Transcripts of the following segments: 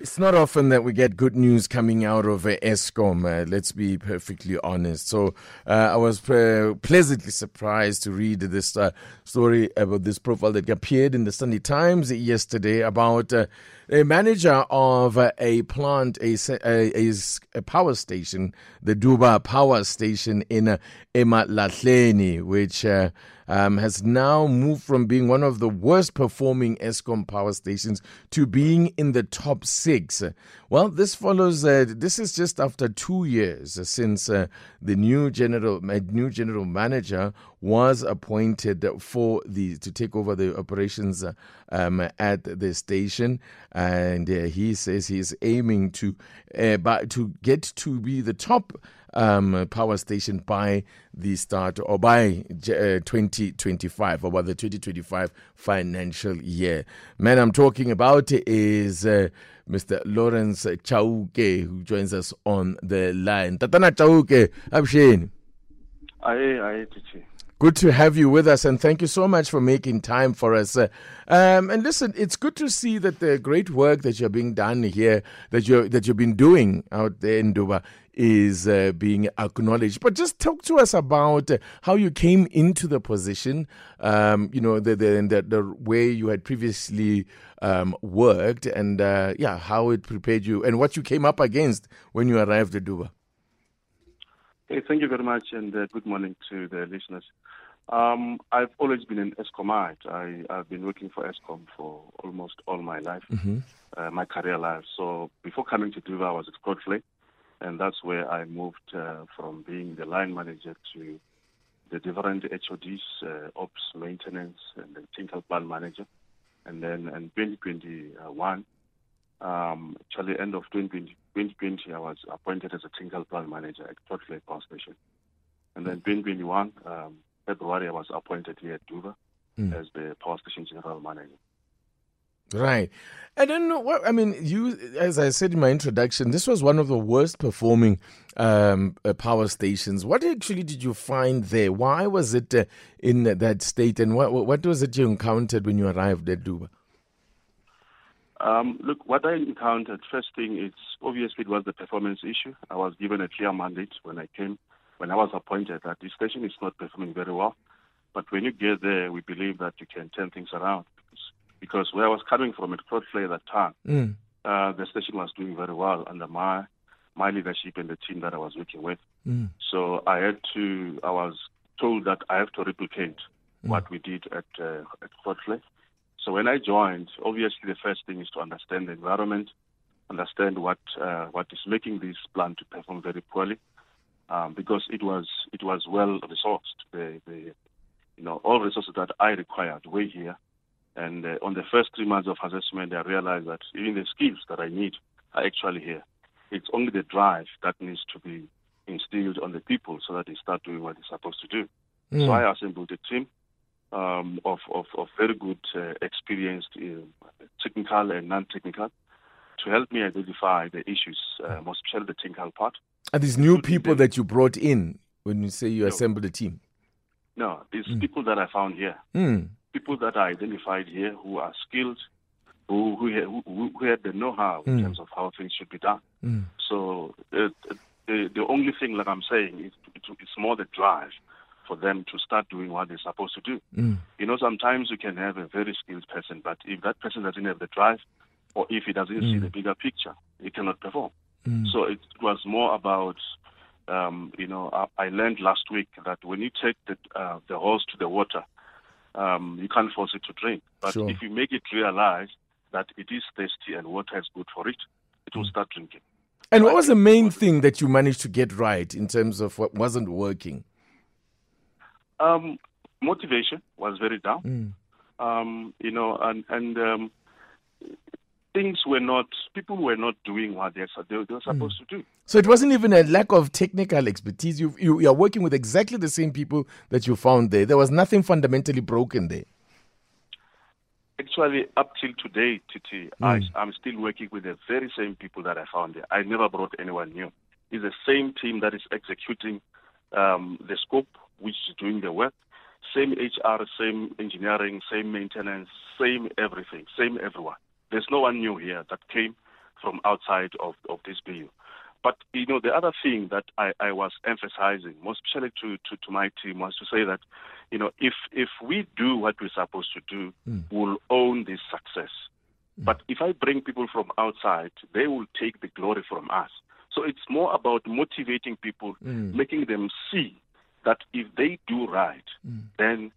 It's not often that we get good news coming out of uh, Eskom, uh, let's be perfectly honest. So uh, I was uh, pleasantly surprised to read this uh, story about this profile that appeared in the Sunday Times yesterday about uh, a manager of uh, a plant, a, a, a, power station, the Duvha Power Station in uh, Emalahleni, which um, has now moved from being one of the worst performing Eskom power stations to being in the top six. Well, this follows. Uh, this is just after two years since uh, the new general new general manager was appointed for the to take over the operations um, at the station, and uh, he says he is aiming to uh, to get to be the top um, power station by the start or by uh, 2025 or by the 2025 financial year. Man, I'm talking about is uh, Mr. Lourence Chauke, who joins us on the line. Tatana Chauke, Absheni. Aye, aye, Chichi. Good to have you with us, and thank you so much for making time for us. Uh, um, and listen, it's good to see that the great work that you're being done here, that you that you've been doing out there in Duvha, is uh, being acknowledged. But just talk to us about uh, how you came into the position. Um, you know, the, the the, the way you had previously um, worked, and uh, yeah, how it prepared you, and what you came up against when you arrived at Duvha. Hey, thank you very much, and uh, good morning to the listeners. Um, I've always been an Eskomite. I, have been working for Eskom for almost all my life, mm-hmm. uh, my career life. So before coming to Duvha, I was at Grootvlei, and that's where I moved uh, from being the line manager to the different HODs, uh, ops, maintenance, and the technical plant manager. And then in 2021, um, actually end of 2020, 2020, I was appointed as a technical plant manager at Grootvlei Power Station. And then 2021, um, February, I was appointed here at Duvha mm. as the power station general manager. Right. I don't know what I mean. You, as I said in my introduction, this was one of the worst performing um, uh, power stations. What actually did you find there? Why was it uh, in that state, and what what was it you encountered when you arrived at Duvha? Um, look, what I encountered first thing is obviously it was the performance issue. I was given a clear mandate when I came when I was appointed that the station is not performing very well. But when you get there, we believe that you can turn things around. Because, where I was coming from at Grootvlei at that time, mm. uh, the station was doing very well under my my leadership and the team that I was working with. Mm. So I had to, I was told that I have to replicate mm. what we did at, uh, at. So when I joined, obviously the first thing is to understand the environment, understand what uh, what is making this plant to perform very poorly, um, because it was it was well resourced. The, the you know all resources that I required were here, and uh, on the first three months of assessment, I realized that even the skills that I need are actually here. It's only the drive that needs to be instilled on the people so that they start doing what they're supposed to do. Mm. So I assembled a team um, of, of, of, very good, uh, experienced uh, technical and non-technical to help me identify the issues, uh, most especially the technical part. Are these new people that you brought in when you say you no. assembled a team? No, these mm. people that I found here. Mm. People that are identified here who are skilled, who who, who, who had the know-how in mm. terms of how things should be done. Mm. So the, the, the only thing, like I'm saying, is it's more the drive for them to start doing what they're supposed to do. Mm. You know, sometimes you can have a very skilled person, but if that person doesn't have the drive, or if he doesn't see the bigger picture, he cannot perform. Mm. So it was more about, um, you know, I, I, learned last week that when you take the, uh, the horse to the water, um, you can't force it to drink. But sure. if you make it realize that it is thirsty and water is good for it, it will mm. start drinking. And what was the main thing that you managed to get right in terms of what wasn't working? Um, motivation was very down. Mm. Um, you know, and and um, things were not, people were not doing what they, they, were hmm. supposed mm. to do. So it wasn't even a lack of technical expertise. You, you, you are working with exactly the same people that you found there. There was nothing fundamentally broken there. Actually, up till today, Titi, mm. I, am still working with the very same people that I found there. I never brought anyone new. It's the same team that is executing um, the scope, which is doing the work. Same HR, same engineering, same maintenance, same everything, same everyone. There's no one new here that came from outside of, of this BU. But you know, the other thing that I, I was emphasizing, more especially to, to, to, my team, was to say that, you know, if if we do what we're supposed to do, mm. we'll own this success. Mm. But if I bring people from outside, they will take the glory from us. So it's more about motivating people, mm. making them see that if they do right, mm. then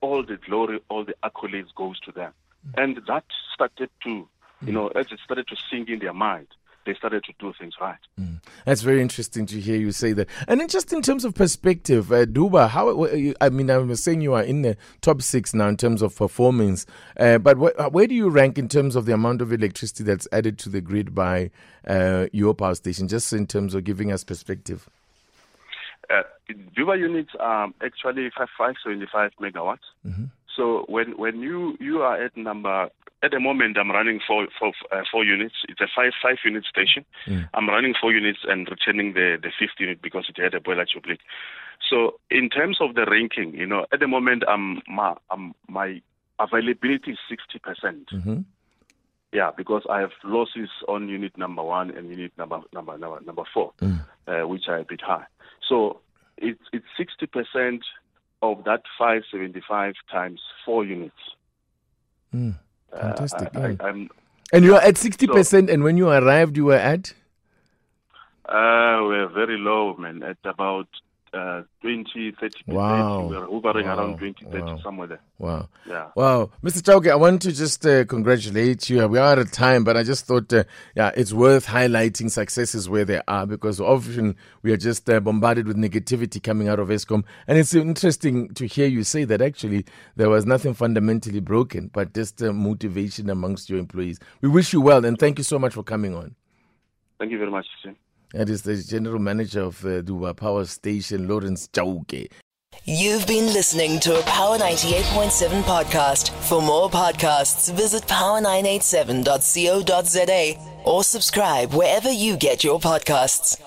all the glory, all the accolades goes to them. Mm. And that started to, you mm. know, as it started to sink in their mind, they started to do things right. Mm. That's very interesting to hear you say that. And then just in terms of perspective, uh, Duvha, how I mean, I was saying you are in the top six now in terms of performance, uh, but wh- where do you rank in terms of the amount of electricity that's added to the grid by uh, your power station, just in terms of giving us perspective? Uh, Duvha units are actually 575 megawatts. Mm-hmm. So when when you you are at number at the moment I'm running four four, uh, four units. It's a five five unit station. Mm. I'm running four units and returning the the fifth unit because it had a boiler tube leak. So in terms of the ranking, you know, at the moment I'm my I'm, my availability is sixty percent. Mm-hmm. Yeah, because I have losses on unit number one and unit number number number, number four, mm. uh, which are a bit high. So it's it's sixty percent of that 575 times four units. Mm, fantastic. Uh, I, I, and you are at 60%, so, and when you arrived, you were at? Uh, we're very low, man, at about uh, 20, 30 Wow. We're hovering wow. around 20, 30, wow. somewhere there. Wow. Yeah. Wow. Mr. Chauke, I want to just uh, congratulate you. We are out of time, but I just thought, uh, yeah, it's worth highlighting successes where they are because often we are just uh, bombarded with negativity coming out of Eskom. And it's interesting to hear you say that actually there was nothing fundamentally broken, but just uh, motivation amongst your employees. We wish you well and thank you so much for coming on. Thank you very much, Jim. That is the general manager of uh, Power Station, Lourence Chauke. You've been listening to a Power 98.7 podcast. For more podcasts, visit power987.co.za or subscribe wherever you get your podcasts.